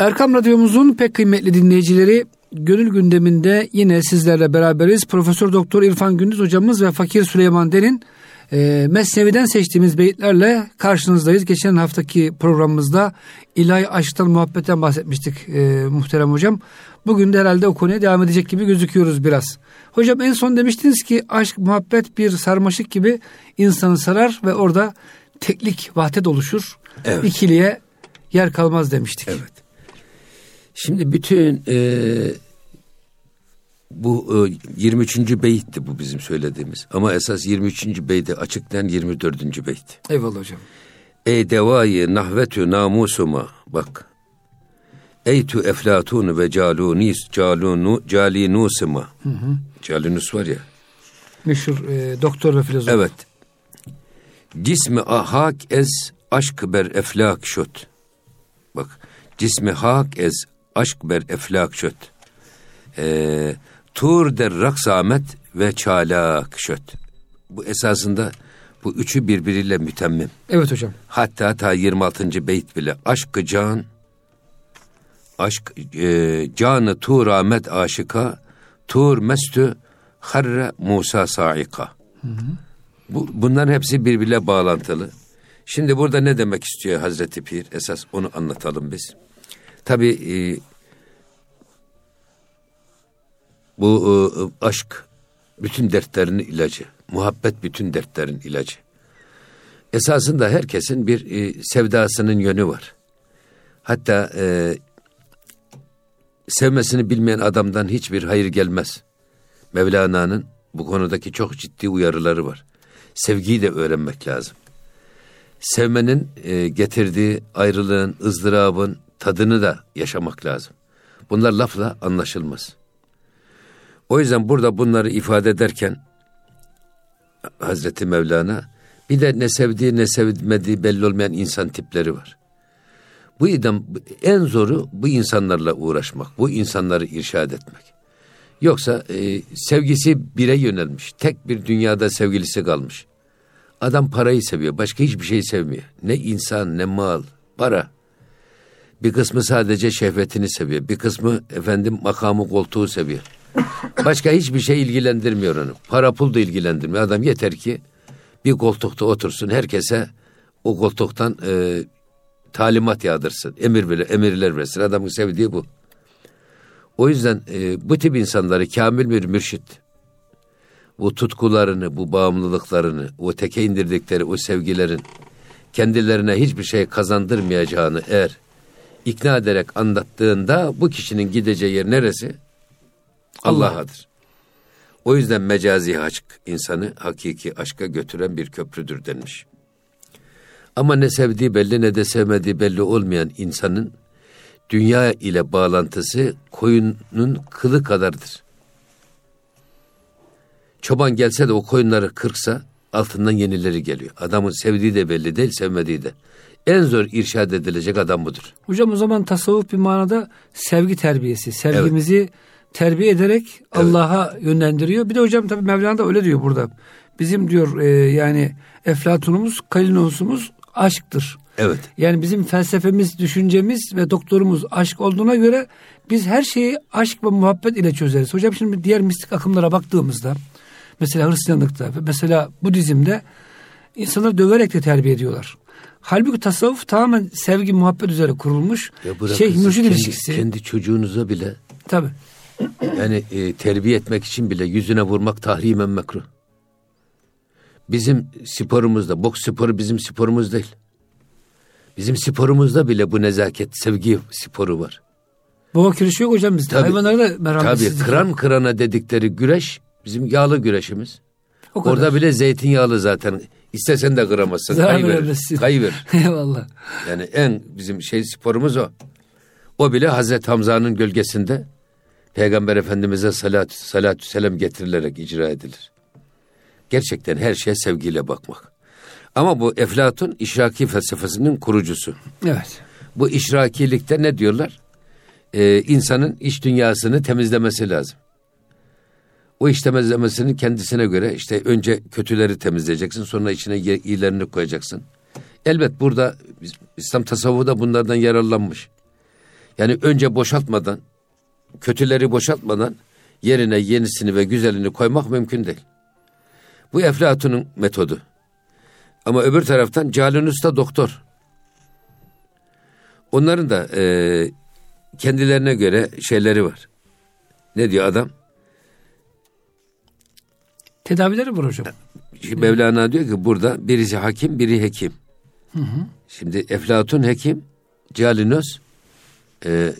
Erkam Radyomuzun pek kıymetli dinleyicileri Gönül gündeminde yine sizlerle beraberiz. Profesör Doktor İrfan Gündüz hocamız ve Fakir Süleyman Den'in e, Mesnevi'den seçtiğimiz beyitlerle karşınızdayız. Geçen haftaki programımızda ilahi aşktan muhabbetten bahsetmiştik e, muhterem hocam. Bugün de herhalde o konuya devam edecek gibi gözüküyoruz biraz. Hocam en son demiştiniz ki aşk muhabbet bir sarmaşık gibi insanı sarar ve orada teklik vahdet oluşur. Evet. İkiliye yer kalmaz demiştik. Evet. Şimdi bütün e, bu e, 23. beyitti bu bizim söylediğimiz. Ama esas 23. beyti açıklayan 24. beyt. Eyvallah hocam. Ey devayı nahvetü namusuma bak. Ey tu eflatun ve calunis calunu calinusuma. Hı hı. Calinus var ya. Meşhur e, doktor ve filozof. Evet. Cismi ahak ez aşk ber eflak şut. Bak. Cismi hak ez aşk ber eflak şöt. E, tur der raksamet ve çalak şöt. Bu esasında bu üçü birbiriyle mütemmim. Evet hocam. Hatta ta 26. beyt bile aşkı can, aşk e, canı tur rahmet aşıka, tur mestü harre Musa saika. Bu, bunların hepsi birbirle bağlantılı. Şimdi burada ne demek istiyor Hazreti Pir? Esas onu anlatalım biz. Tabi e, bu e, aşk bütün dertlerin ilacı. Muhabbet bütün dertlerin ilacı. Esasında herkesin bir e, sevdasının yönü var. Hatta e, sevmesini bilmeyen adamdan hiçbir hayır gelmez. Mevlana'nın bu konudaki çok ciddi uyarıları var. Sevgiyi de öğrenmek lazım. Sevmenin e, getirdiği ayrılığın, ızdırabın, tadını da yaşamak lazım. Bunlar lafla anlaşılmaz. O yüzden burada bunları ifade ederken Hazreti Mevlana bir de ne sevdiği ne sevmediği belli olmayan insan tipleri var. Bu yüzden en zoru bu insanlarla uğraşmak, bu insanları irşad etmek. Yoksa e, sevgisi bire yönelmiş, tek bir dünyada sevgilisi kalmış. Adam parayı seviyor, başka hiçbir şey sevmiyor. Ne insan, ne mal, para. Bir kısmı sadece şehvetini seviyor. Bir kısmı efendim makamı koltuğu seviyor. Başka hiçbir şey ilgilendirmiyor onu. Para pul da ilgilendirmiyor. Adam yeter ki bir koltukta otursun. Herkese o koltuktan e, talimat yağdırsın. Emir bile emirler versin. Adamın sevdiği bu. O yüzden e, bu tip insanları kamil bir mürşit bu tutkularını, bu bağımlılıklarını, o teke indirdikleri o sevgilerin kendilerine hiçbir şey kazandırmayacağını eğer ikna ederek anlattığında bu kişinin gideceği yer neresi? Allah'adır. O yüzden mecazi aşk insanı hakiki aşka götüren bir köprüdür denmiş. Ama ne sevdiği belli ne de sevmediği belli olmayan insanın dünya ile bağlantısı koyunun kılı kadardır. Çoban gelse de o koyunları kırksa altından yenileri geliyor. Adamın sevdiği de belli değil, sevmediği de en zor irşad edilecek adam budur. Hocam o zaman tasavvuf bir manada sevgi terbiyesi. Sevgimizi evet. terbiye ederek evet. Allah'a yönlendiriyor. Bir de hocam tabii Mevlana da öyle diyor burada. Bizim diyor e, yani Eflatunumuz, Kalinosumuz aşktır. Evet. Yani bizim felsefemiz, düşüncemiz ve doktorumuz aşk olduğuna göre biz her şeyi aşk ve muhabbet ile çözeriz. Hocam şimdi diğer mistik akımlara baktığımızda mesela Hristiyanlıkta mesela Budizm'de insanları döverek de terbiye ediyorlar. Halbuki tasavvuf tamamen sevgi, muhabbet üzere kurulmuş. Ya şey mürşid ilişkisi. Kendi çocuğunuza bile Tabi. Yani e, terbiye etmek için bile yüzüne vurmak tahrimen mekruh. Bizim sporumuzda, boks sporu bizim sporumuz değil. Bizim sporumuzda bile bu nezaket, sevgi sporu var. Boğa kirişi yok hocam bizde. Hayvanlara da merhametsiz. Tabii kıran kırana dedikleri güreş bizim yağlı güreşimiz. O kadar. Orada bile zeytinyağlı zaten. İstesen de kıramazsın. Kayıverir. Kayıverir. Eyvallah. Yani en bizim şey sporumuz o. O bile Hazreti Hamza'nın gölgesinde Peygamber Efendimiz'e salat, salatü selam getirilerek icra edilir. Gerçekten her şeye sevgiyle bakmak. Ama bu Eflatun işraki felsefesinin kurucusu. Evet. Bu işrakilikte ne diyorlar? Ee, insanın iç dünyasını temizlemesi lazım o iş temizlemesinin kendisine göre işte önce kötüleri temizleyeceksin sonra içine iyilerini koyacaksın. Elbet burada İslam tasavvufu da bunlardan yararlanmış. Yani önce boşaltmadan, kötüleri boşaltmadan yerine yenisini ve güzelini koymak mümkün değil. Bu Eflatun'un metodu. Ama öbür taraftan Calunus da doktor. Onların da e, kendilerine göre şeyleri var. Ne diyor adam? Tedavileri var hocam. Şimdi Mevlana diyor ki burada birisi hakim, biri hekim. Hı hı. Şimdi Eflatun hekim, Calinos e,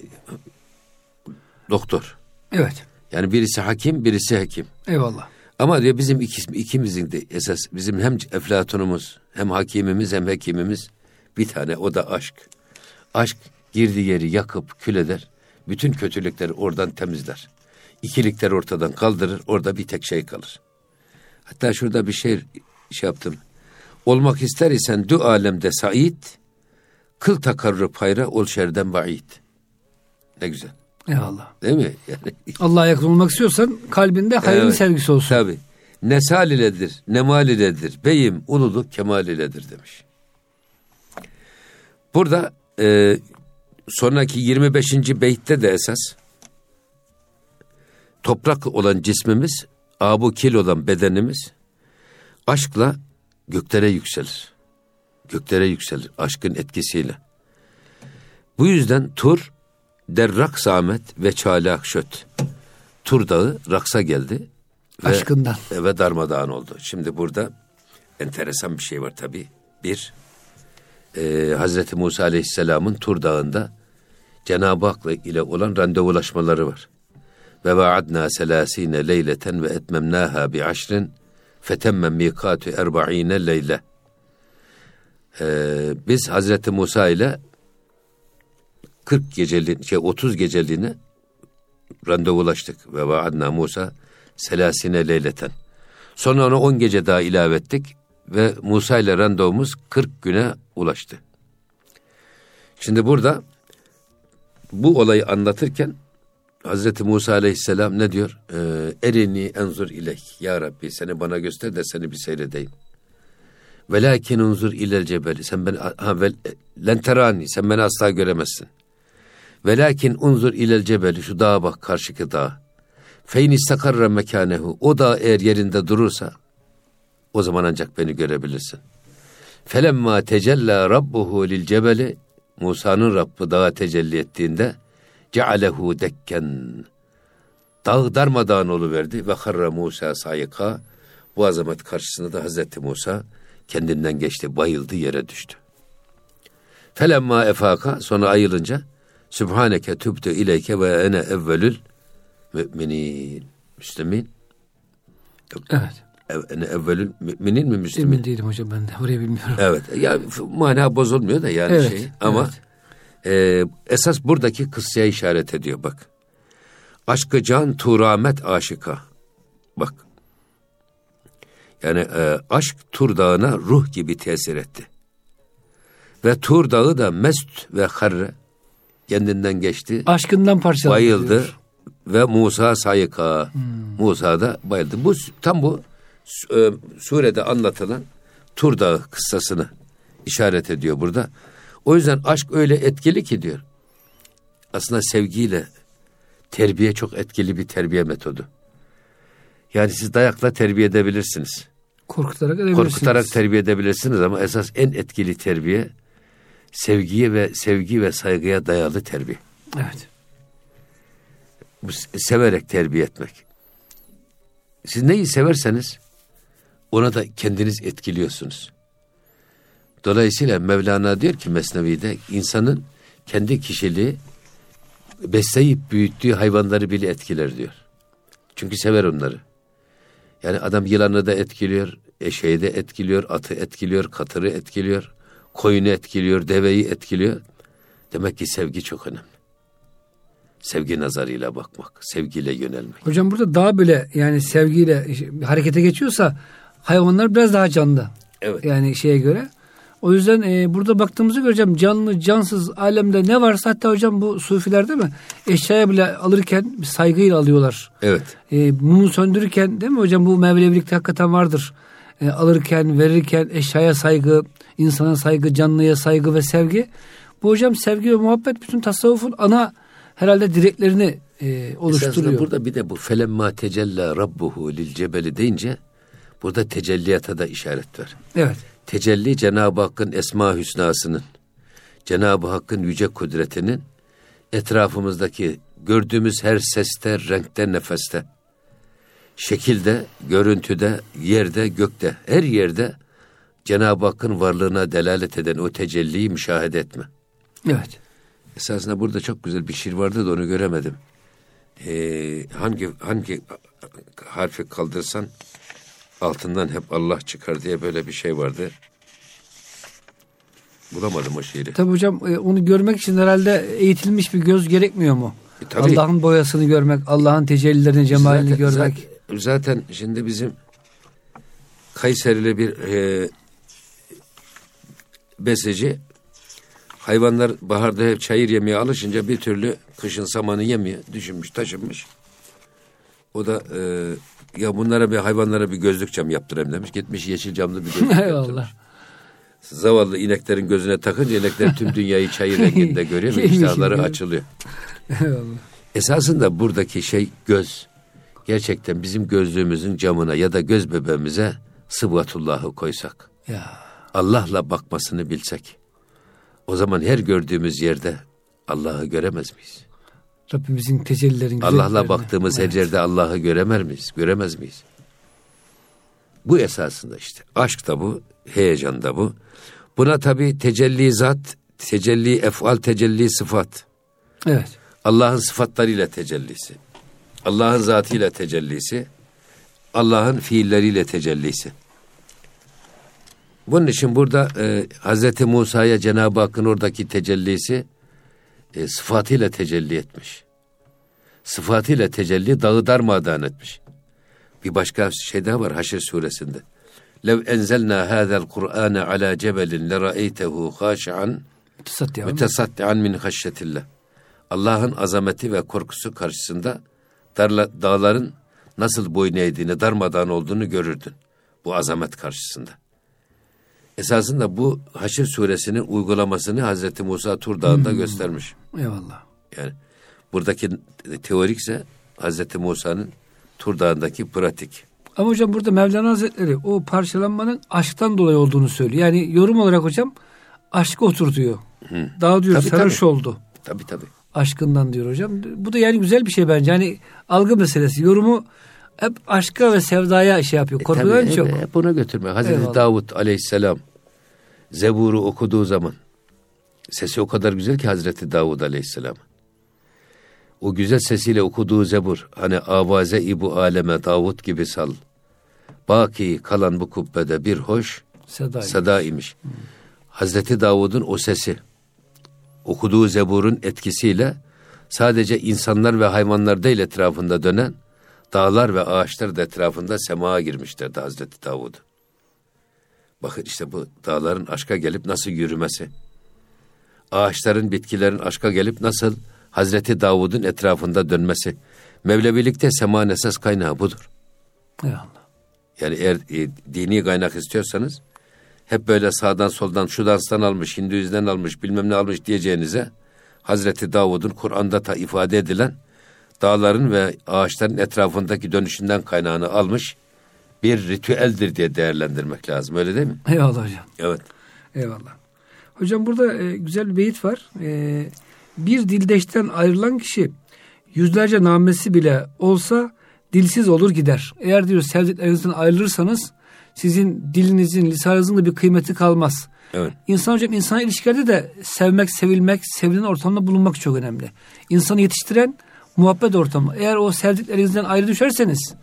doktor. Evet. Yani birisi hakim, birisi hekim. Eyvallah. Ama diyor bizim iki, ikimizin de esas bizim hem Eflatunumuz, hem hakimimiz, hem hekimimiz bir tane o da aşk. Aşk girdiği yeri yakıp kül eder. Bütün kötülükleri oradan temizler. İkilikleri ortadan kaldırır. Orada bir tek şey kalır. Hatta şurada bir şey şey yaptım. Olmak ister isen du alemde said, kıl takarrı payra ol şerden vaid. Ne güzel. Eyvallah. Değil mi? Yani, Allah'a yakın olmak istiyorsan kalbinde hayırlı Evet. sevgisi olsun. tabi. Nesal iledir, nemal iledir, beyim ululuk kemal iledir demiş. Burada e, sonraki 25. beytte de esas toprak olan cismimiz, abu kil olan bedenimiz aşkla göklere yükselir. Göklere yükselir aşkın etkisiyle. Bu yüzden Tur derrak samet ve çalak şöt. Tur dağı raksa geldi. Ve, Aşkından. Ve darmadağın oldu. Şimdi burada enteresan bir şey var tabii. Bir, e, Hazreti Musa Aleyhisselam'ın Tur Dağı'nda Cenab-ı Hak ile olan randevulaşmaları var. Ve vaadna selasine leyleten ve etmemnaha bi aşrin fetemme mikatu erba'ine leyle. Biz Hazreti Musa ile 40 geceli, şey 30 geceliğine randevulaştık. Ve vaadna Musa selasine leyleten. Sonra ona 10 gece daha ilave ettik ve Musa ile randevumuz 40 güne ulaştı. Şimdi burada bu olayı anlatırken Hazreti Musa aleyhisselam ne diyor? Ee, Erini enzur ilek. Ya Rabbi seni bana göster de seni bir seyredeyim. Velakin unzur ilel cebeli. Sen beni, ha, vel, lenterani. Sen beni asla göremezsin. Velakin unzur ilel cebeli. Şu dağa bak karşıki dağa. Feyn istakarra mekanehu. O da eğer yerinde durursa o zaman ancak beni görebilirsin. Felemma tecella rabbuhu lil cebeli Musa'nın Rabbi dağa tecelli ettiğinde cealehu dekken dağ darmadağın oluverdi ve harra Musa sayıka bu azamet karşısında da Hazreti Musa kendinden geçti bayıldı yere düştü. Felemma efaka sonra ayılınca Sübhaneke tübtü ileyke ve ene evvelül müminin. Müslümin. Evet. Ev, ene evvelül müminin mi Müslümin? Emin değilim hocam ben de. Orayı bilmiyorum. Evet. Ya mana bozulmuyor da yani Evet, şey. Ama e, esas buradaki kıssaya işaret ediyor bak. Aşkı can turamet aşıka. Bak. Yani e, aşk Tur Dağı'na ruh gibi tesir etti. Ve Tur Dağı da mest ve harre kendinden geçti. Aşkından parçalandı. bayıldı diyor. ve Musa sayıka. Musa da bayıldı. Bu tam bu e, surede anlatılan Tur Dağı kıssasını işaret ediyor burada. O yüzden aşk öyle etkili ki diyor. Aslında sevgiyle terbiye çok etkili bir terbiye metodu. Yani siz dayakla terbiye edebilirsiniz. Korkutarak edebilirsiniz. Korkutarak terbiye edebilirsiniz ama esas en etkili terbiye sevgiye ve sevgi ve saygıya dayalı terbiye. Evet. Bu se- severek terbiye etmek. Siz neyi severseniz ona da kendiniz etkiliyorsunuz. Dolayısıyla Mevlana diyor ki Mesnevi'de insanın kendi kişiliği besleyip büyüttüğü hayvanları bile etkiler diyor. Çünkü sever onları. Yani adam yılanı da etkiliyor, eşeği de etkiliyor, atı etkiliyor, katırı etkiliyor, koyunu etkiliyor, deveyi etkiliyor. Demek ki sevgi çok önemli. Sevgi nazarıyla bakmak, sevgiyle yönelmek. Hocam burada daha böyle yani sevgiyle harekete geçiyorsa hayvanlar biraz daha canlı. Evet. Yani şeye göre. O yüzden e, burada baktığımızı göreceğim canlı cansız alemde ne varsa hatta hocam bu sufiler değil mi? Eşyaya bile alırken saygıyla alıyorlar. Evet. E, mumu söndürürken değil mi hocam bu Mevlevilikte hakikaten vardır. E, alırken verirken eşyaya saygı, insana saygı, canlıya saygı ve sevgi. Bu hocam sevgi ve muhabbet bütün tasavvufun ana herhalde direklerini e, oluşturuyor. Esasında burada bir de bu felemma tecella rabbuhu lil cebeli deyince burada tecelliyata da işaret var. Evet. Tecelli Cenab-ı Hakk'ın esma hüsnasının, Cenab-ı Hakk'ın yüce kudretinin etrafımızdaki gördüğümüz her seste, renkte, nefeste, şekilde, görüntüde, yerde, gökte, her yerde Cenab-ı Hakk'ın varlığına delalet eden o tecelliyi müşahede etme. Evet. Esasında burada çok güzel bir şiir vardı da onu göremedim. Ee, hangi hangi harfi kaldırsan altından hep Allah çıkar diye böyle bir şey vardı. Bulamadım o şiiri. Tabii hocam e, onu görmek için herhalde eğitilmiş bir göz gerekmiyor mu? E. Allah'ın boyasını görmek, Allah'ın tecellilerini, cemalini zaten, görmek. Zaten, zaten şimdi bizim Kayserili bir e, beseci hayvanlar baharda hep çayır yemeye alışınca bir türlü kışın samanı yemiyor. Düşünmüş, taşınmış. O da e, ya bunlara bir hayvanlara bir gözlük cam yaptırayım demiş. Gitmiş yeşil camlı bir gözlük yaptırmış. Eyvallah. Zavallı ineklerin gözüne takınca inekler tüm dünyayı çayır renginde görüyor ve iştahları açılıyor. Eyvallah. Esasında buradaki şey göz. Gerçekten bizim gözlüğümüzün camına ya da göz bebeğimize sıvatullahı koysak. Ya. Allah'la bakmasını bilsek. O zaman her gördüğümüz yerde Allah'ı göremez miyiz? Rabbimizin tecellilerin Allah'la baktığımız Evet. her yerde Allah'ı göremez miyiz? Göremez miyiz? Bu esasında işte. Aşk da bu, heyecan da bu. Buna tabi tecelli zat, tecelli efal, tecelli sıfat. Evet. Allah'ın sıfatlarıyla tecellisi. Allah'ın zatıyla tecellisi. Allah'ın fiilleriyle tecellisi. Bunun için burada e, Hazreti Musa'ya Cenab-ı Hakk'ın oradaki tecellisi e, sıfatıyla tecelli etmiş. Sıfatıyla tecelli dağı darmadağın etmiş. Bir başka şey daha var Haşr suresinde. Lev enzelna hâzel Kur'âne alâ cebelin lera'eytehu hâşi'an Tutsat ya. mütesaddian min haşyetillah. Allah'ın azameti ve korkusu karşısında darla, dağların nasıl boyun eğdiğini, darmadağın olduğunu görürdün. Bu azamet karşısında. Esasında bu Haşr suresinin uygulamasını Hazreti Musa Tur Dağı'nda göstermiş. Eyvallah. Yani buradaki teorikse Hazreti Musa'nın Tur Dağı'ndaki pratik. Ama hocam burada Mevlana Hazretleri o parçalanmanın aşktan dolayı olduğunu söylüyor. Yani yorum olarak hocam aşkı oturtuyor. Daha diyor Tabii, sarhoş tabii. oldu. Tabii tabii. Aşkından diyor hocam. Bu da yani güzel bir şey bence. Hani algı meselesi. Yorumu hep aşka ve sevdaya şey yapıyor. E, Korkudan tabii, çok. hep- Hep ona götürme. Hazreti Eyvallah. Davud aleyhisselam Zebur'u okuduğu zaman sesi o kadar güzel ki Hazreti Davud aleyhisselam. O güzel sesiyle okuduğu Zebur hani avaze ibu aleme Davud gibi sal. Baki kalan bu kubbede bir hoş Seda. sada imiş. Hazreti Davud'un o sesi okuduğu Zebur'un etkisiyle sadece insanlar ve hayvanlar değil etrafında dönen dağlar ve ağaçlar da etrafında semaya girmişlerdi Hazreti Davud. Bakın işte bu dağların aşka gelip nasıl yürümesi. Ağaçların, bitkilerin aşka gelip nasıl Hazreti Davud'un etrafında dönmesi. Mevlevilikte semanın esas kaynağı budur. Eyvallah. Yani eğer e, dini kaynak istiyorsanız hep böyle sağdan soldan şu danstan almış, Hinduizm'den almış, bilmem ne almış diyeceğinize Hazreti Davud'un Kur'an'da ta ifade edilen dağların ve ağaçların etrafındaki dönüşünden kaynağını almış bir ritüeldir diye değerlendirmek lazım. Öyle değil mi? Eyvallah hocam. Evet. Eyvallah. Hocam burada e, güzel bir beyit var. E, bir dildeşten ayrılan kişi yüzlerce namesi bile olsa dilsiz olur gider. Eğer diyor sevdiklerinizden ayrılırsanız sizin dilinizin, lisanınızın da bir kıymeti kalmaz. Evet. İnsan hocam insan ilişkilerde de sevmek, sevilmek, sevilen ortamda bulunmak çok önemli. İnsanı yetiştiren muhabbet ortamı. Eğer o sevdiklerinizden ayrı düşerseniz,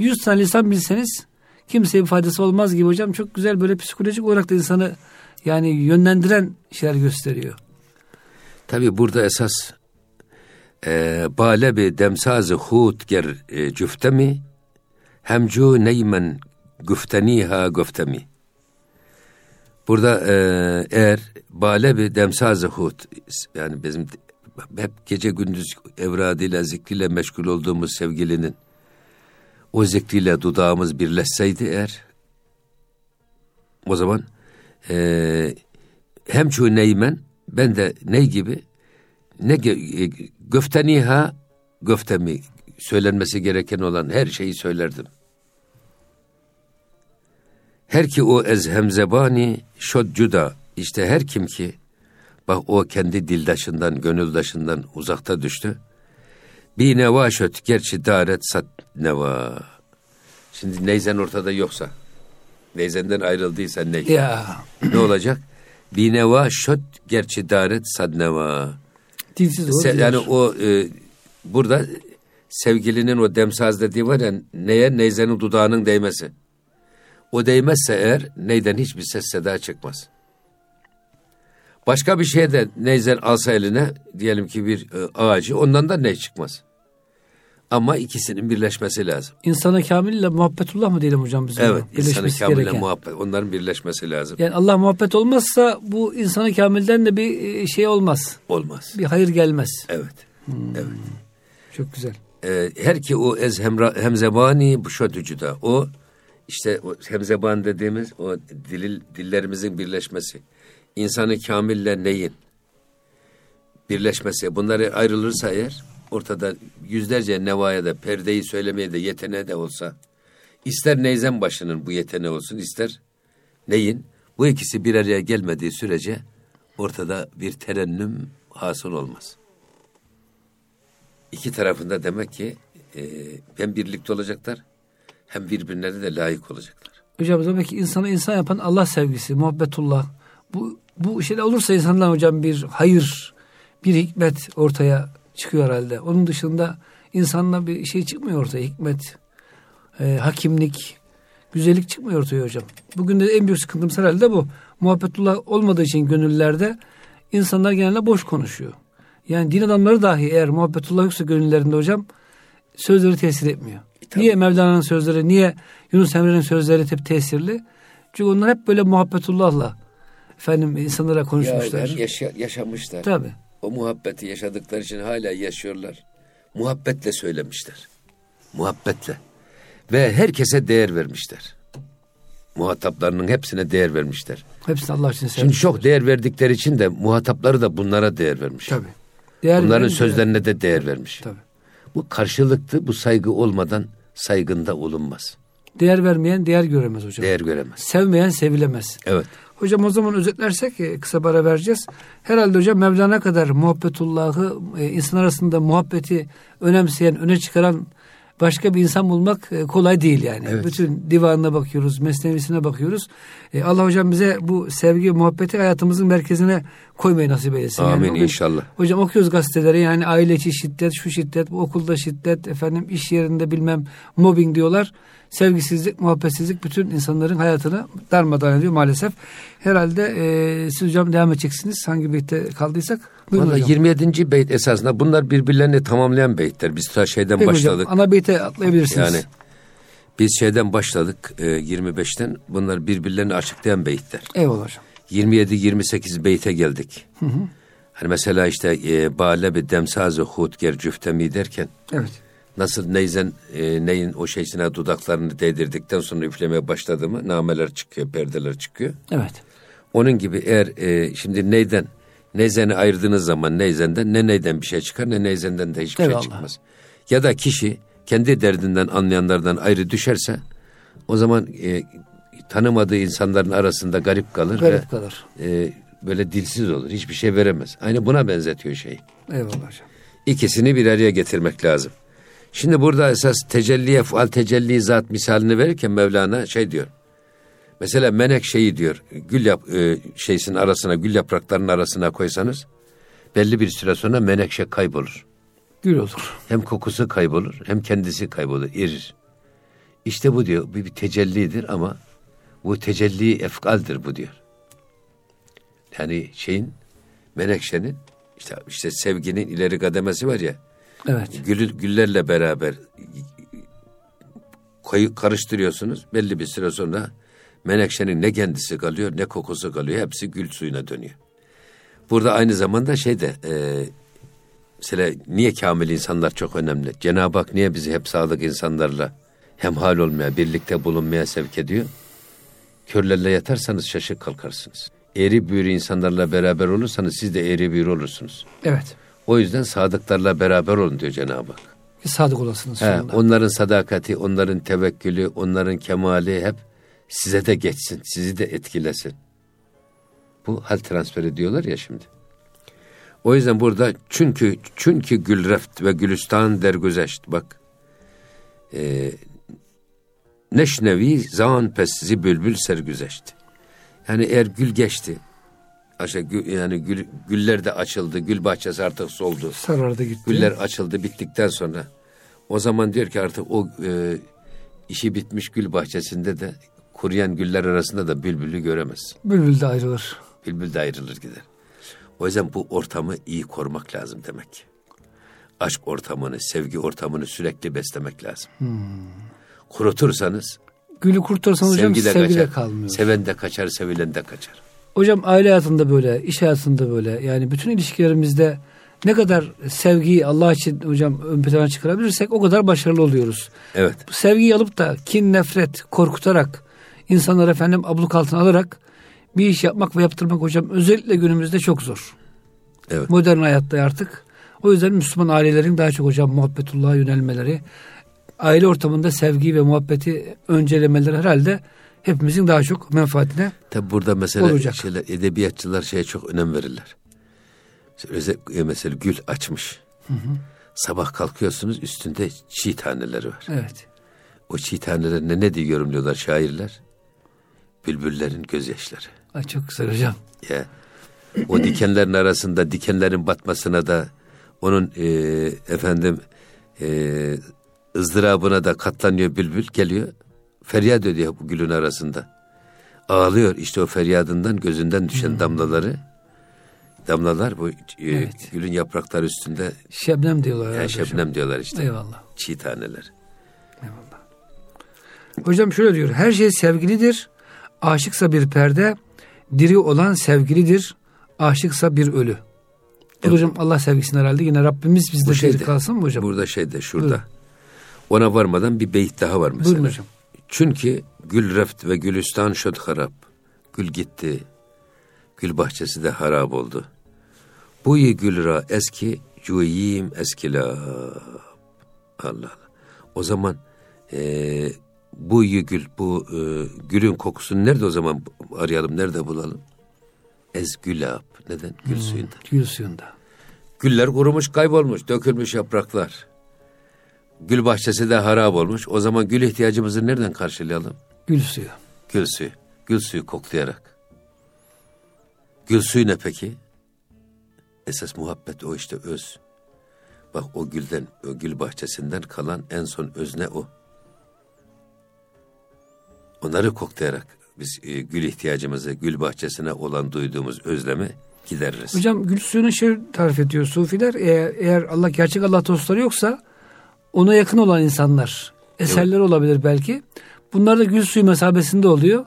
yüz tane lisan bilseniz kimseye bir faydası olmaz gibi hocam. Çok güzel böyle psikolojik olarak da insanı yani yönlendiren şeyler gösteriyor. Tabi burada esas e, bale bir demsazı hut ger e, cüftemi hemcu neymen güfteniha güftemi. Burada e, eğer bale bir demsazı hut yani bizim hep gece gündüz evradıyla zikriyle meşgul olduğumuz sevgilinin o zikriyle dudağımız birleşseydi eğer o zaman e, hem şu neymen Ben de ne gibi? Ne e, göfteniha göftemi söylenmesi gereken olan her şeyi söylerdim. Her ki o ez hemzebani şod cuda işte her kim ki bak o kendi dildaşından gönüldaşından uzakta düştü. Bir neva şöt gerçi daret sat neva. Şimdi neyzen ortada yoksa neyzenden ayrıldıysa ne? Ya ne olacak? Bir neva şöt gerçi daret sad neva. dilsiz olur. Se- yani o e, burada sevgilinin o demsaz dediği var ya neye neyzenin dudağının değmesi. O değmezse eğer neyden hiçbir ses seda çıkmaz. Başka bir şeye de neyzen alsa eline diyelim ki bir e, ağacı ondan da ney çıkmaz. Ama ikisinin birleşmesi lazım. İnsana kamille muhabbetullah mı diyelim hocam biz? Evet, Birleşmesi kamile gereken. muhabbet, onların birleşmesi lazım. Yani Allah muhabbet olmazsa bu insanı kamilden de bir e, şey olmaz. Olmaz. Bir hayır gelmez. Evet. Evet. Çok güzel. Ee, her ki o ez hemra, hemzebani bu şötücüda. O işte o hemzeban dediğimiz o dil, dillerimizin birleşmesi. İnsanı kamille neyin birleşmesi. Bunları ayrılırsa eğer ortada yüzlerce nevaya da perdeyi söylemeye de yeteneği de olsa ister neyzen başının bu yeteneği olsun ister neyin bu ikisi bir araya gelmediği sürece ortada bir terennüm hasıl olmaz. İki tarafında demek ki e, hem birlikte olacaklar hem birbirlerine de layık olacaklar. Hocam demek ki insanı insan yapan Allah sevgisi, muhabbetullah. Bu bu şeyler olursa insanlar hocam bir hayır, bir hikmet ortaya çıkıyor herhalde. Onun dışında insanla bir şey çıkmıyor ortaya. Hikmet, e, hakimlik, güzellik çıkmıyor ortaya hocam. Bugün de en büyük sıkıntımız herhalde bu. Muhabbetullah olmadığı için gönüllerde insanlar genelde boş konuşuyor. Yani din adamları dahi eğer muhabbetullah yoksa gönüllerinde hocam sözleri tesir etmiyor. Niye Mevlana'nın sözleri, niye Yunus Emre'nin sözleri hep tesirli? Çünkü onlar hep böyle muhabbetullahla efendim insanlara konuşmuşlar. hem yaşa- yaşamışlar. Tabii. O muhabbeti yaşadıkları için hala yaşıyorlar. Muhabbetle söylemişler. Muhabbetle. Ve herkese değer vermişler. Muhataplarının hepsine değer vermişler. Hepsini Allah için Şimdi sevmiş. çok değer verdikleri için de muhatapları da bunlara değer vermiş. Tabii. Değer Bunların sözlerine de değer vermiş. Tabii. Bu karşılıklı, bu saygı olmadan saygında olunmaz. Değer vermeyen değer göremez hocam. Değer göremez. Sevmeyen sevilemez. Evet. Hocam o zaman özetlersek e, kısa bara vereceğiz. Herhalde hocam Mevlana kadar muhabbetullahı e, insan arasında muhabbeti önemseyen, öne çıkaran başka bir insan bulmak e, kolay değil yani. Evet. Bütün divanına bakıyoruz, mesnevisine bakıyoruz. Allah hocam bize bu sevgi, muhabbeti hayatımızın merkezine koymayı nasip eylesin. Yani Amin bugün- inşallah. Hocam okuyoruz gazeteleri yani aile içi şiddet, şu şiddet, bu okulda şiddet, efendim iş yerinde bilmem mobbing diyorlar. Sevgisizlik, muhabbetsizlik bütün insanların hayatını darmadağın ediyor maalesef. Herhalde e, siz hocam devam edeceksiniz. Hangi beytte kaldıysak. Buyurun Valla hocam. 27. beyt esasında bunlar birbirlerini tamamlayan beytler. Biz ta şeyden Peki başladık. hocam ana beyte atlayabilirsiniz. Yani biz şeyden başladık e, 25'ten. Bunlar birbirlerini açıklayan beyitler. Eyvallah hocam. 27-28 beyte geldik. Hani mesela işte e, Bale bir demsazı hutger cüftemi derken Evet. Nasıl neyzen e, neyin o şeysine dudaklarını değdirdikten sonra üflemeye başladı mı nameler çıkıyor, perdeler çıkıyor. Evet. Onun gibi eğer e, şimdi neyden neyzeni ayırdığınız zaman neyzenden ne neyden bir şey çıkar ne neyzenden de hiçbir Eyvallah. şey çıkmaz. Ya da kişi kendi derdinden anlayanlardan ayrı düşerse o zaman e, tanımadığı insanların arasında garip kalır Garip ve kalır. e, böyle dilsiz olur. Hiçbir şey veremez. Aynı buna benzetiyor şey. Eyvallah hocam. İkisini bir araya getirmek lazım. Şimdi burada esas tecelli efal tecelli zat misalini verirken Mevlana şey diyor. Mesela menekşeyi diyor gül yap, e, şeysin arasına gül yapraklarının arasına koysanız belli bir süre sonra menekşe kaybolur. Gül olur. Hem kokusu kaybolur hem kendisi kaybolur, erir. İşte bu diyor bir, bir tecellidir ama bu tecelli efkaldir bu diyor. Yani şeyin menekşenin işte işte sevginin ileri kademesi var ya Evet. gül, güllerle beraber koyu karıştırıyorsunuz. Belli bir süre sonra menekşenin ne kendisi kalıyor ne kokusu kalıyor. Hepsi gül suyuna dönüyor. Burada aynı zamanda şey de e, mesela niye kamil insanlar çok önemli? Cenab-ı Hak niye bizi hep sadık insanlarla hemhal olmaya, birlikte bulunmaya sevk ediyor? Körlerle yatarsanız şaşık kalkarsınız. Eri büğrü insanlarla beraber olursanız siz de eri büğrü olursunuz. Evet. O yüzden sadıklarla beraber olun diyor Cenab-ı Hak. Ki Sadık olasınız He, sonunda. onların sadakati, onların tevekkülü, onların kemali hep size de geçsin, sizi de etkilesin. Bu hal transferi diyorlar ya şimdi. O yüzden burada çünkü çünkü gülreft ve gülistan dergüzeşt bak. E, neşnevi zan pes bülbül sergüzeşt. Yani eğer gül geçti. Gü- yani gül, güller de açıldı. Gül bahçesi artık soldu. Sarardı gitti. Güller açıldı bittikten sonra o zaman diyor ki artık o e, işi bitmiş gül bahçesinde de kuruyan güller arasında da bülbülü göremez. Bülbül de ayrılır. Bülbül de ayrılır gider. O yüzden bu ortamı iyi korumak lazım demek. Aşk ortamını, sevgi ortamını sürekli beslemek lazım. Kurutursanız Gülü kurtarsan hocam sevgi de sevgi de kaçar. kalmıyor. Seven de kaçar, sevilen de kaçar. Hocam aile hayatında böyle, iş hayatında böyle. Yani bütün ilişkilerimizde ne kadar sevgiyi Allah için hocam ön plana çıkarabilirsek o kadar başarılı oluyoruz. Evet. Sevgiyi alıp da kin, nefret, korkutarak, insanları efendim abluk altına alarak bir iş yapmak ve yaptırmak hocam özellikle günümüzde çok zor. Evet. Modern hayatta artık. O yüzden Müslüman ailelerin daha çok hocam muhabbetullah'a yönelmeleri, aile ortamında sevgi ve muhabbeti öncelemeleri herhalde hepimizin daha çok menfaatine Tabi burada mesela Olacak. şeyler, edebiyatçılar şeye çok önem verirler. İşte özel- mesela gül açmış. Sabah kalkıyorsunuz üstünde çiğ taneleri var. evet. O çiğ tanelerine ne diye yorumluyorlar şairler? Bülbüllerin gözyaşları. Ay çok güzel hocam. Ya o dikenlerin arasında dikenlerin batmasına da onun e, efendim e, ızdırabına da katlanıyor bülbül geliyor. Feryat ediyor bu gülün arasında. Ağlıyor işte o feryadından gözünden düşen damlaları. Damlalar bu e, Evet. gülün yaprakları üstünde Şebnem diyorlar. yani herhalde hocam. şebnem diyorlar işte. Eyvallah. Çiğ taneler. Hocam şöyle diyor. Her şey sevgilidir. Aşıksa bir perde. Diri olan sevgilidir. Aşıksa bir ölü. Evet. hocam Allah sevgisini herhalde yine Rabbimiz bizde şeyde, kalsın mı hocam? Burada şeyde şurada. Buyurun. Ona varmadan bir beyit daha var mesela. Buyurun hocam. Çünkü gül reft ve gülistan şöd harap. Gül gitti. Gül bahçesi de harap oldu. Bu iyi gül ra eski cuyim eskila. Allah Allah. O zaman eee bu iyi gül, bu e, gülün kokusunu nerede o zaman arayalım, nerede bulalım? Ezgülab. Neden? Gül suyunda. Gül suyunda. Güller kurumuş, kaybolmuş, dökülmüş yapraklar. Gül bahçesi de harap olmuş. O zaman gül ihtiyacımızı nereden karşılayalım? Gül suyu. Gül suyu. Gül suyu koklayarak. Gül suyu ne peki? Esas muhabbet o işte öz. Bak o gülden, o gül bahçesinden kalan en son öz ne o? Onları koklayarak biz e, gül ihtiyacımızı, gül bahçesine olan duyduğumuz özlemi gideririz. Hocam gül suyunu şey tarif ediyor sufiler. Eğer, eğer Allah gerçek Allah dostları yoksa ona yakın olan insanlar eserler olabilir belki. Bunlar da gül suyu mesabesinde oluyor.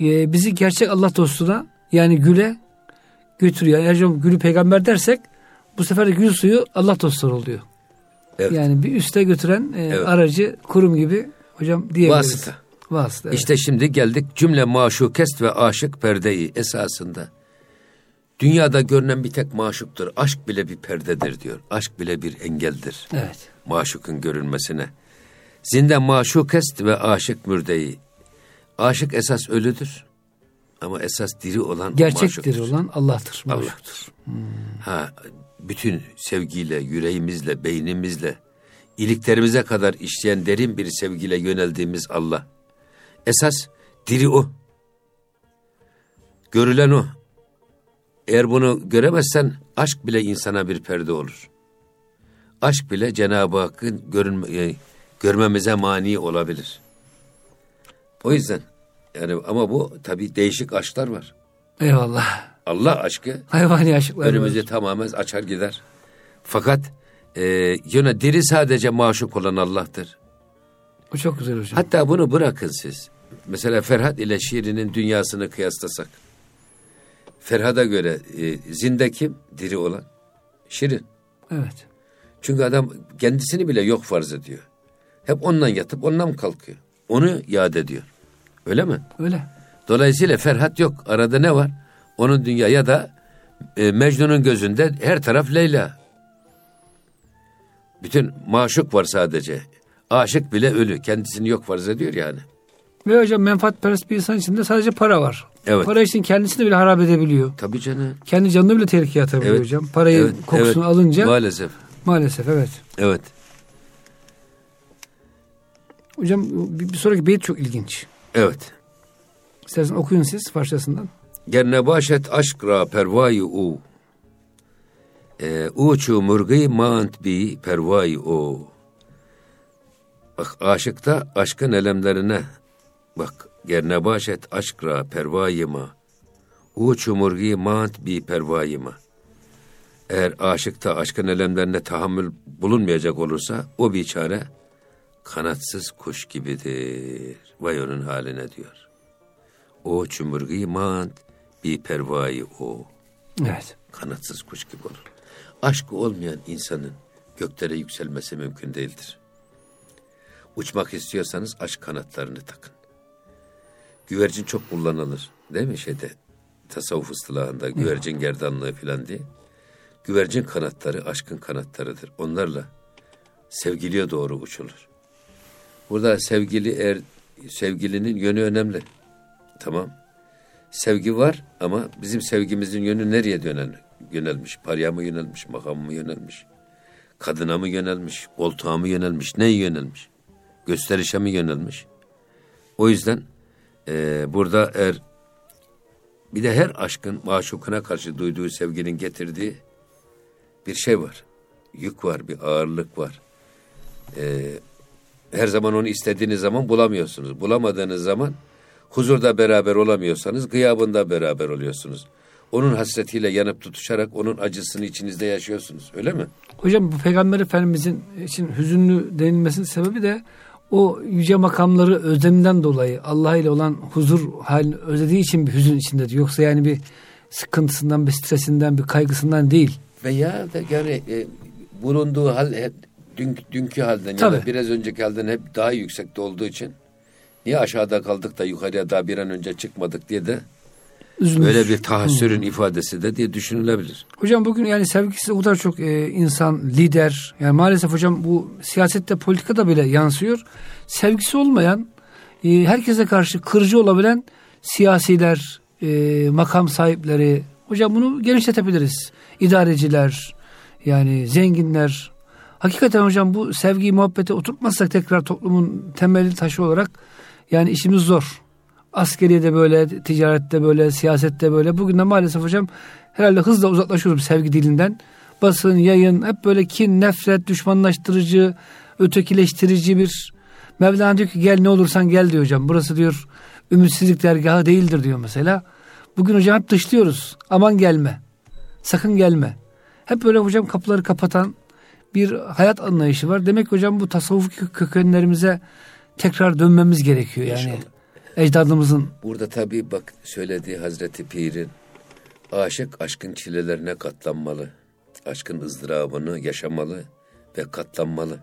Ee, bizi gerçek Allah dostuna yani güle götürüyor. Eğer hocam gülü peygamber dersek bu sefer de gül suyu Allah dostları oluyor. Evet. Yani bir üste götüren e, Evet. aracı kurum gibi hocam diyebiliriz. Vasıta. Vasıta. evet. İşte şimdi geldik cümle maşukest ve aşık perdeyi esasında. Dünyada görünen bir tek maşuktur. Aşk bile bir perdedir diyor. Aşk bile bir engeldir. Evet. Maşukun görünmesine. Zinde maşukest ve aşık mürdeyi. Aşık esas ölüdür. Ama esas diri olan Gerçek diri maşuktur. olan Allah'tır. Allah. maşuktur. Ha, bütün sevgiyle, yüreğimizle, beynimizle, iliklerimize kadar işleyen derin bir sevgiyle yöneldiğimiz Allah. Esas diri o. Görülen o. Eğer bunu göremezsen aşk bile insana bir perde olur. Aşk bile Cenab-ı Hakk'ın görünme, e, görmemize mani olabilir. O yüzden yani ama bu tabii değişik aşklar var. Eyvallah. Allah aşkı Hayvani aşıklar var. önümüzü tamamen açar gider. Fakat e, yine diri sadece maşuk olan Allah'tır. O çok güzel hocam. Hatta bunu bırakın siz. Mesela Ferhat ile Şirin'in dünyasını kıyaslasak. Ferhat'a göre e, zinde kim? Diri olan. Şirin. Evet. Çünkü adam kendisini bile yok farz ediyor. Hep ondan yatıp ondan kalkıyor. Onu yad ediyor. Öyle mi? Öyle. Dolayısıyla Ferhat yok. Arada ne var? Onun dünya ya da e, Mecnun'un gözünde her taraf Leyla. Bütün maşuk var sadece. Aşık bile ölü. Kendisini yok farz ediyor yani. Ve hocam menfaatperest bir insan içinde sadece para var. Evet. Para için kendisini bile harap edebiliyor. Tabii canım. Kendi canını bile tehlikeye atabiliyor Evet. hocam. Parayı Evet, kokusunu evet. alınca Maalesef. maalesef evet. Evet. Hocam bir, bir sonraki beyit çok ilginç. Evet. İstersen okuyun siz parçasından. Gerne başet aşk ra pervayı u. E, uçu murgı mant bi pervayı o. Bak aşıkta aşkın elemlerine bak gerne başet aşk ra pervayı ma. Uçu murgı mant bi pervayı ma. Eğer aşıkta aşkın elemlerine tahammül bulunmayacak olursa o biçare kanatsız kuş gibidir. Vay onun haline diyor. O çumurgı mant bir pervayı o. Evet. Kanatsız kuş gibi olur. Aşkı olmayan insanın göklere yükselmesi mümkün değildir. Uçmak istiyorsanız aşk kanatlarını takın. Güvercin çok kullanılır. Değil mi şeyde? Tasavvuf ıstılahında güvercin gerdanlığı falan diye. Güvercin kanatları aşkın kanatlarıdır. Onlarla sevgiliye doğru uçulur. Burada sevgili er, sevgilinin yönü önemli. Tamam. Sevgi var ama bizim sevgimizin yönü nereye dönen, yönelmiş? Paraya mı yönelmiş, makama mı yönelmiş? Kadına mı yönelmiş, koltuğa mı yönelmiş, neye yönelmiş? Gösterişe mi yönelmiş? O yüzden e, burada eğer bir de her aşkın maşukuna karşı duyduğu sevginin getirdiği bir şey var. Yük var, bir ağırlık var. E, her zaman onu istediğiniz zaman bulamıyorsunuz. Bulamadığınız zaman huzurda beraber olamıyorsanız gıyabında beraber oluyorsunuz. Onun hasretiyle yanıp tutuşarak onun acısını içinizde yaşıyorsunuz. Öyle mi? Hocam bu Peygamber Efendimizin için hüzünlü denilmesinin sebebi de o yüce makamları özleminden dolayı Allah ile olan huzur halini özlediği için bir hüzün içindedir. Yoksa yani bir sıkıntısından, bir stresinden, bir kaygısından değil. Veya da yani e, bulunduğu hal hep dün, dünkü halden ya Tabii. da biraz önceki halden hep daha yüksekte olduğu için niye aşağıda kaldık da yukarıya daha bir an önce çıkmadık diye de Üzülmüş. böyle bir tahassürün ifadesi de diye düşünülebilir. Hocam bugün yani sevgisiz o kadar çok e, insan, lider, yani maalesef hocam bu siyasette, politikada bile yansıyor. Sevgisi olmayan, e, herkese karşı kırıcı olabilen siyasiler, e, makam sahipleri. Hocam bunu genişletebiliriz. İdareciler, yani zenginler. Hakikaten hocam bu sevgiyi muhabbete oturtmazsak tekrar toplumun temeli taşı olarak yani işimiz zor. Askeriyede böyle, ticarette böyle, siyasette böyle. Bugün de maalesef hocam herhalde hızla uzaklaşıyoruz sevgi dilinden. Basın, yayın hep böyle kin, nefret, düşmanlaştırıcı, ötekileştirici bir Mevlana diyor ki gel ne olursan gel diyor hocam. Burası diyor ümitsizlik dergahı değildir diyor mesela. Bugün hocam hep dışlıyoruz. Aman gelme. Sakın gelme. Hep böyle hocam kapıları kapatan bir hayat anlayışı var. Demek ki hocam bu tasavvuf kö- kökenlerimize tekrar dönmemiz gerekiyor yani. İnşallah. Ecdadımızın Burada tabii bak söylediği Hazreti Pir'in aşık aşkın çilelerine katlanmalı. Aşkın ızdırabını yaşamalı ve katlanmalı.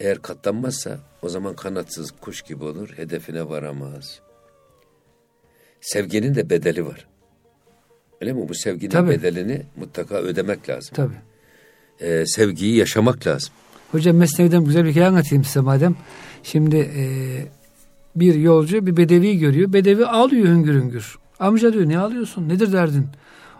Eğer katlanmazsa o zaman kanatsız kuş gibi olur, hedefine varamaz. Sevginin de bedeli var. Öyle mi? Bu sevginin Tabii. bedelini mutlaka ödemek lazım. tabii. Ee, sevgiyi yaşamak lazım. Hocam Mesnevi'den güzel bir hikaye anlatayım size madem. Şimdi e, bir yolcu bir bedevi görüyor. Bedevi ağlıyor hüngür hüngür. Amca diyor ne ağlıyorsun? Nedir derdin?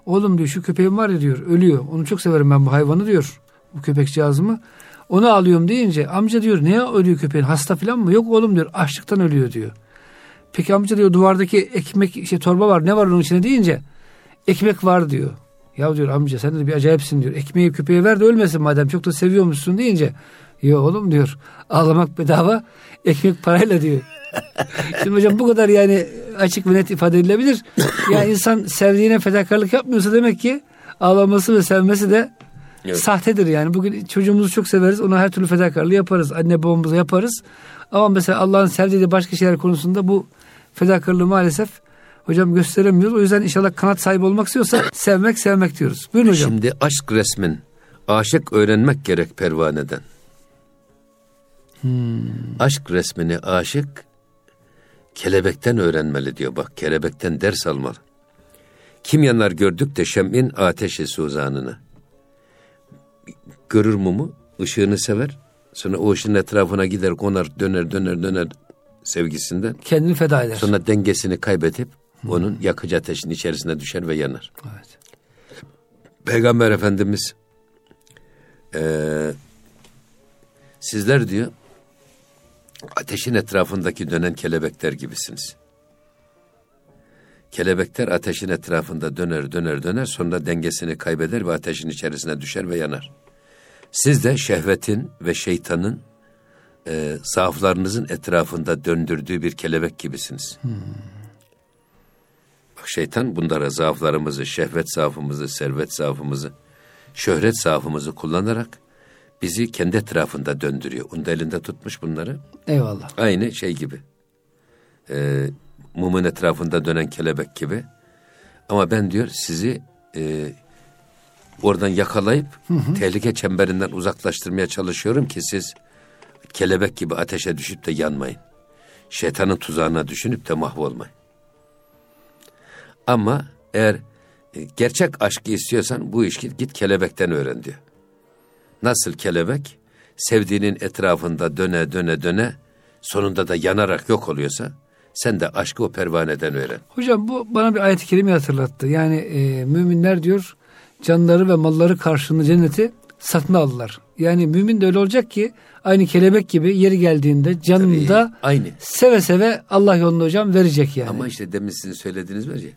Oğlum diyor şu köpeğim var ya diyor ölüyor. Onu çok severim ben bu hayvanı diyor. Bu köpekcağızımı. Onu alıyorum deyince amca diyor niye ölüyor köpeğin? Hasta falan mı? Yok oğlum diyor açlıktan ölüyor diyor. Peki amca diyor duvardaki ekmek şey torba var ne var onun içinde deyince ekmek var diyor. Ya diyor amca sen de bir acayipsin diyor. Ekmeği köpeğe ver de ölmesin madem çok da seviyormuşsun deyince. Yok oğlum diyor ağlamak bedava ekmek parayla diyor. Şimdi hocam bu kadar yani açık ve net ifade edilebilir. Yani insan sevdiğine fedakarlık yapmıyorsa demek ki ağlaması ve sevmesi de Evet. sahtedir yani. Bugün çocuğumuzu çok severiz. Ona her türlü fedakarlığı yaparız. Anne babamıza yaparız. Ama mesela Allah'ın sevdiği başka şeyler konusunda bu fedakarlığı maalesef hocam gösteremiyoruz. O yüzden inşallah kanat sahibi olmak istiyorsa sevmek sevmek diyoruz. Buyurun hocam. Şimdi aşk resmin aşık öğrenmek gerek pervaneden. Aşk resmini aşık kelebekten öğrenmeli diyor. Bak kelebekten ders almalı. Kim yanar gördük de şem'in ateşi suzanını. Görür mumu, ışığını sever. Sonra o ışığın etrafına gider, konar, döner, döner, döner sevgisinden. Kendini feda eder. Sonra dengesini kaybedip onun yakıcı ateşin içerisine düşer ve yanar. Evet. Peygamber Efendimiz eee, sizler diyor ateşin etrafındaki dönen kelebekler gibisiniz. Kelebekler ateşin etrafında döner döner döner sonra dengesini kaybeder ve ateşin içerisine düşer ve yanar. Siz de şehvetin ve şeytanın e, zaaflarınızın etrafında döndürdüğü bir kelebek gibisiniz. Bak şeytan bunlara zaaflarımızı, şehvet zaafımızı, servet zaafımızı, şöhret zaafımızı kullanarak bizi kendi etrafında döndürüyor. Onun da elinde tutmuş bunları. Eyvallah. Aynı şey gibi. Ee, mumun etrafında dönen kelebek gibi. Ama ben diyor sizi e, oradan yakalayıp tehlike çemberinden uzaklaştırmaya çalışıyorum ki siz kelebek gibi ateşe düşüp de yanmayın. Şeytanın tuzağına düşünüp de mahvolmayın. Ama eğer e, gerçek aşkı istiyorsan bu işi git kelebekten öğren diyor. Nasıl kelebek sevdiğinin etrafında döne döne döne sonunda da yanarak yok oluyorsa sen de aşkı o pervaneden öğren. Hocam bu bana bir ayet-i kerime hatırlattı. Yani e, müminler diyor canları ve malları karşılığında cenneti satın aldılar. Yani mümin de öyle olacak ki aynı kelebek gibi yeri geldiğinde canını da Aynı. seve seve Allah yolunda hocam verecek yani. Ama işte demin sizin söylediğiniz var ya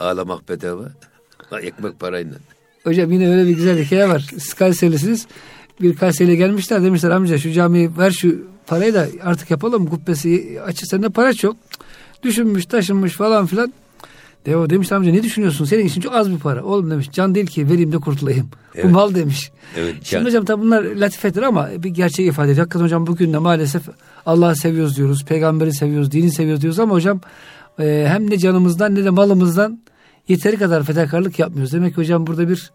ağlamak bedava ekmek parayla. Hocam yine öyle bir güzel hikaye var. Siz. Bir Kayseri'ye gelmişler demişler amca şu camiyi ver şu parayı da artık yapalım kubbesi açı sende para çok. Düşünmüş taşınmış falan filan. De o demiş amca ne düşünüyorsun? Senin için çok az bir para. Oğlum demiş can değil ki vereyim de kurtulayım. Bu Evet. mal demiş. Evet, Şimdi can- hocam tabi bunlar latifedir ama bir gerçek ifade ediyor. Hakikaten hocam bugün de maalesef Allah'ı seviyoruz diyoruz. Peygamberi seviyoruz, dini seviyoruz diyoruz ama hocam e, hem ne canımızdan ne de malımızdan yeteri kadar fedakarlık yapmıyoruz. Demek ki hocam burada bir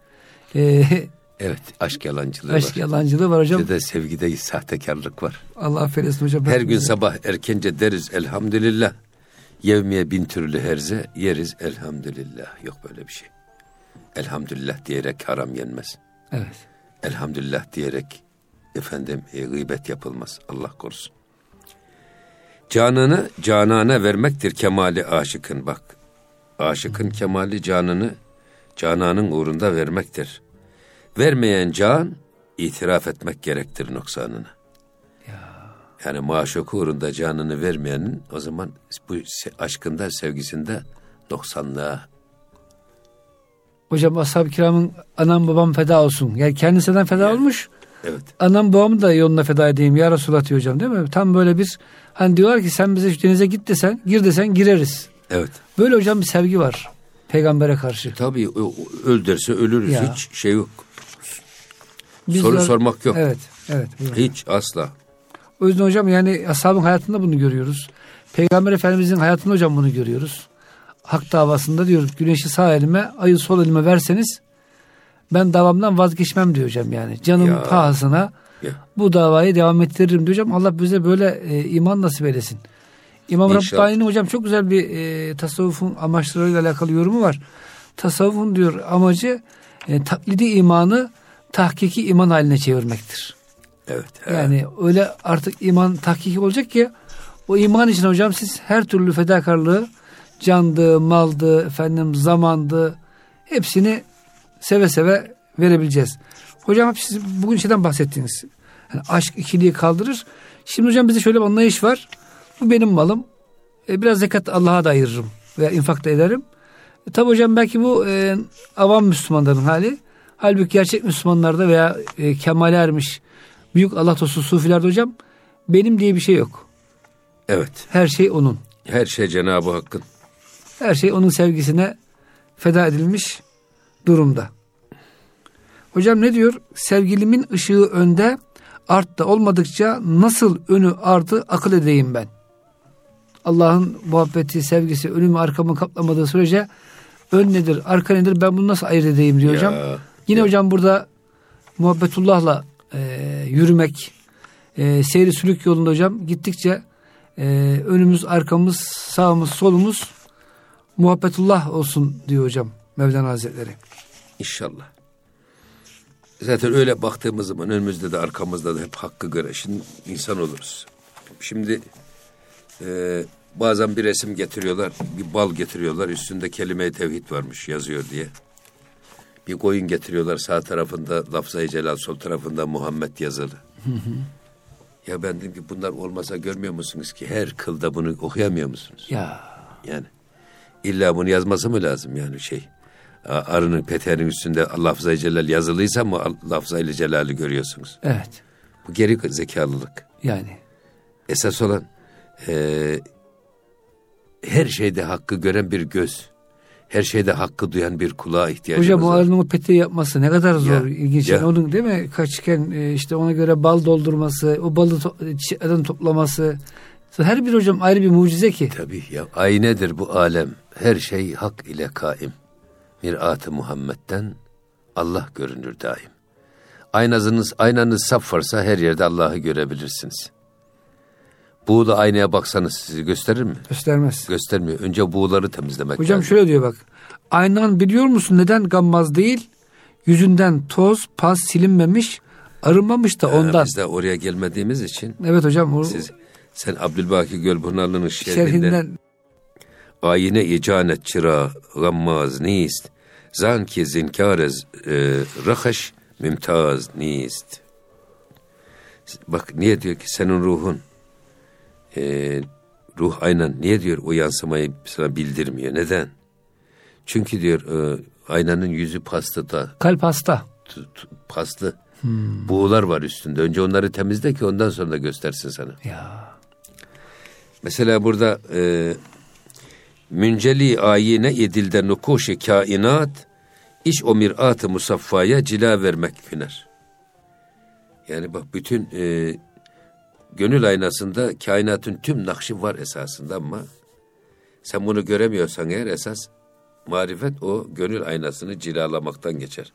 e, Evet aşk yalancılığı aşk var. yalancılığı var hocam. Bir de sevgide sahtekarlık var. Allah affetsin hocam. Her gün sabah erkence deriz elhamdülillah. Yevmiye bin türlü herze yeriz elhamdülillah. Yok böyle bir şey. Elhamdülillah diyerek haram yenmez. Evet. Elhamdülillah diyerek efendim e, gıybet yapılmaz. Allah korusun. Canını canana vermektir kemali aşıkın bak. Aşıkın kemali canını cananın uğrunda vermektir. Vermeyen can itiraf etmek gerektir noksanını. Yani maşuk uğrunda canını vermeyenin o zaman bu aşkında sevgisinde noksanlığa Hocam ashab-ı kiramın anam babam feda olsun. Yani kendisinden feda Yani. olmuş. evet Anam babamı da yoluna feda edeyim ya Resulallah diyor hocam değil mi? Tam böyle bir hani diyorlar ki sen bize şu denize git desen gir desen gireriz. Evet Böyle hocam bir sevgi var peygambere karşı. tabii ö- ö- öl derse ölürüz Ya. hiç şey yok. Bizler- Soru sormak yok. Evet, evet. buyurun. Hiç asla. O yüzden hocam yani ashabın hayatında bunu görüyoruz. Peygamber Efendimizin hayatında hocam bunu görüyoruz. Hak davasında diyor güneşi sağ elime, ayı sol elime verseniz ben davamdan vazgeçmem diyor hocam yani. Canım Ya. pahasına Ya. bu davayı devam ettiririm diyor hocam. Allah bize böyle e, iman nasip eylesin. İmam. Rabbani'nin hocam çok güzel bir e, tasavvufun amaçlarıyla alakalı yorumu var. Tasavvufun diyor amacı e, taklidi imanı tahkiki iman haline çevirmektir. Evet. he. Yani öyle artık iman tahkiki olacak ki o iman için hocam siz her türlü fedakarlığı candı, maldı, efendim zamandı hepsini seve seve verebileceğiz. Hocam siz bugün şeyden bahsettiniz. Yani aşk ikiliği kaldırır. Şimdi hocam bizde şöyle bir anlayış var. Bu benim malım. E, biraz zekat Allah'a da ayırırım veya infak da ederim. E, tabi hocam belki bu e, avam Müslümanların hali. Halbuki gerçek Müslümanlarda veya e, kemale ermiş büyük Allah dostu sufilerde hocam benim diye bir şey yok. Evet. Her şey onun. Her şey Cenab-ı Hakk'ın. Her şey onun sevgisine feda edilmiş durumda. Hocam ne diyor? Sevgilimin ışığı önde, artta olmadıkça nasıl önü ardı akıl edeyim ben. Allah'ın muhabbeti, sevgisi önümü arkamı kaplamadığı sürece ön nedir, arka nedir ben bunu nasıl ayırt edeyim diyor hocam. Ya, Yine ya. hocam burada muhabbetullahla e, yürümek, e, seyri sülük yolunda hocam gittikçe e, önümüz, arkamız, sağımız, solumuz muhabbetullah olsun diyor hocam. Mevlana Hazretleri. İnşallah. Zaten öyle baktığımız zaman önümüzde de arkamızda da hep hakkı göreşin insan oluruz. Şimdi e, bazen bir resim getiriyorlar, bir bal getiriyorlar, üstünde kelime-i tevhid varmış yazıyor diye. Bir koyun getiriyorlar, sağ tarafında lafzayı celal, sol tarafında Muhammed yazılı. Ya ben dedim ki bunlar olmasa görmüyor musunuz ki her kılda bunu okuyamıyor musunuz? Ya Yani illa bunu yazması mı lazım yani şey? Arının peteğinin üstünde lafzayı celal yazılıysa mı lafzayı celali görüyorsunuz? evet Bu geri zekalılık. yani. Esas olan e, her şeyde hakkı gören bir göz. Her şeyde hakkı duyan bir kulağa ihtiyacımız Hocam var. arının o peteği yapması ne kadar zor, Ya, ilginç. ya. Onun değil mi kaçken e, işte ona göre bal doldurması, o balı to- çiçeklerden toplaması. Her bir hocam ayrı bir mucize ki. Tabii ya aynedir bu alem. Her şey hak ile kaim. Mirat-ı Muhammed'den Allah görünür daim. Aynanız, aynanız saf varsa her yerde Allah'ı görebilirsiniz. Buğda aynaya baksanız sizi gösterir mi? Göstermez. Göstermiyor. Önce buğuları temizlemek Hocam lazım. şöyle diyor bak. Aynan biliyor musun neden gammaz değil? Yüzünden toz, pas silinmemiş, arınmamış da Ha, ondan. Biz de oraya gelmediğimiz için Evet hocam. O siz sen Abdülbaki Gölpınarlı'nın şerhinden, şerhinden ayine icanet çıra gammaz nist zan ki zinkarez e, rahaş mümtaz nist bak niye diyor ki senin ruhun e, ruh aynen niye diyor o yansımayı sana bildirmiyor? Neden? Çünkü diyor e, aynanın yüzü pastada. Kalp hasta. paslı. Buğular var üstünde. Önce onları temizle ki ondan sonra da göstersin sana. Ya. Mesela burada e, münceli ayine edilde nukuşi kainat iş o mirat-ı musaffaya cila vermek hüner. Yani bak bütün e, gönül aynasında kainatın tüm nakşi var esasında ama sen bunu göremiyorsan eğer esas marifet o gönül aynasını cilalamaktan geçer.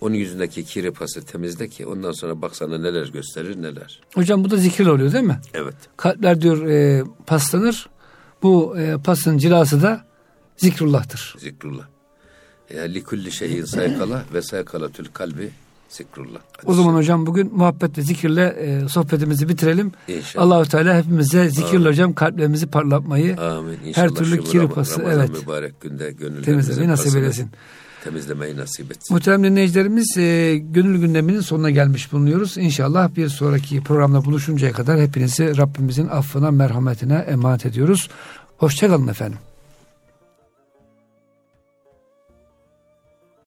Onun yüzündeki kiri pası temizle ki ondan sonra baksana neler gösterir neler. hocam bu da zikirle oluyor değil mi? Evet. Kalpler diyor e, paslanır. Bu e, pasın cilası da zikrullah'tır. Zikrullah. Ya likulli şeyin saykala ve saykalatül kalbi zikrullah. O zaman hocam bugün muhabbet ve zikirle e, sohbetimizi bitirelim. İnşallah. Allahu Teala hepimize zikirle hocam kalplerimizi parlatmayı, Amin. İnşallah her türlü şu kiri Ram- pası, Ramazan evet. mübarek günde gönüllerimizin temizlemeyi nasip eylesin. Temizlemeyi nasip etsin. Muhterem dinleyicilerimiz e, gönül gündeminin sonuna gelmiş bulunuyoruz. İnşallah bir sonraki programda buluşuncaya kadar hepinizi Rabbimizin affına, merhametine emanet ediyoruz. Hoşçakalın efendim.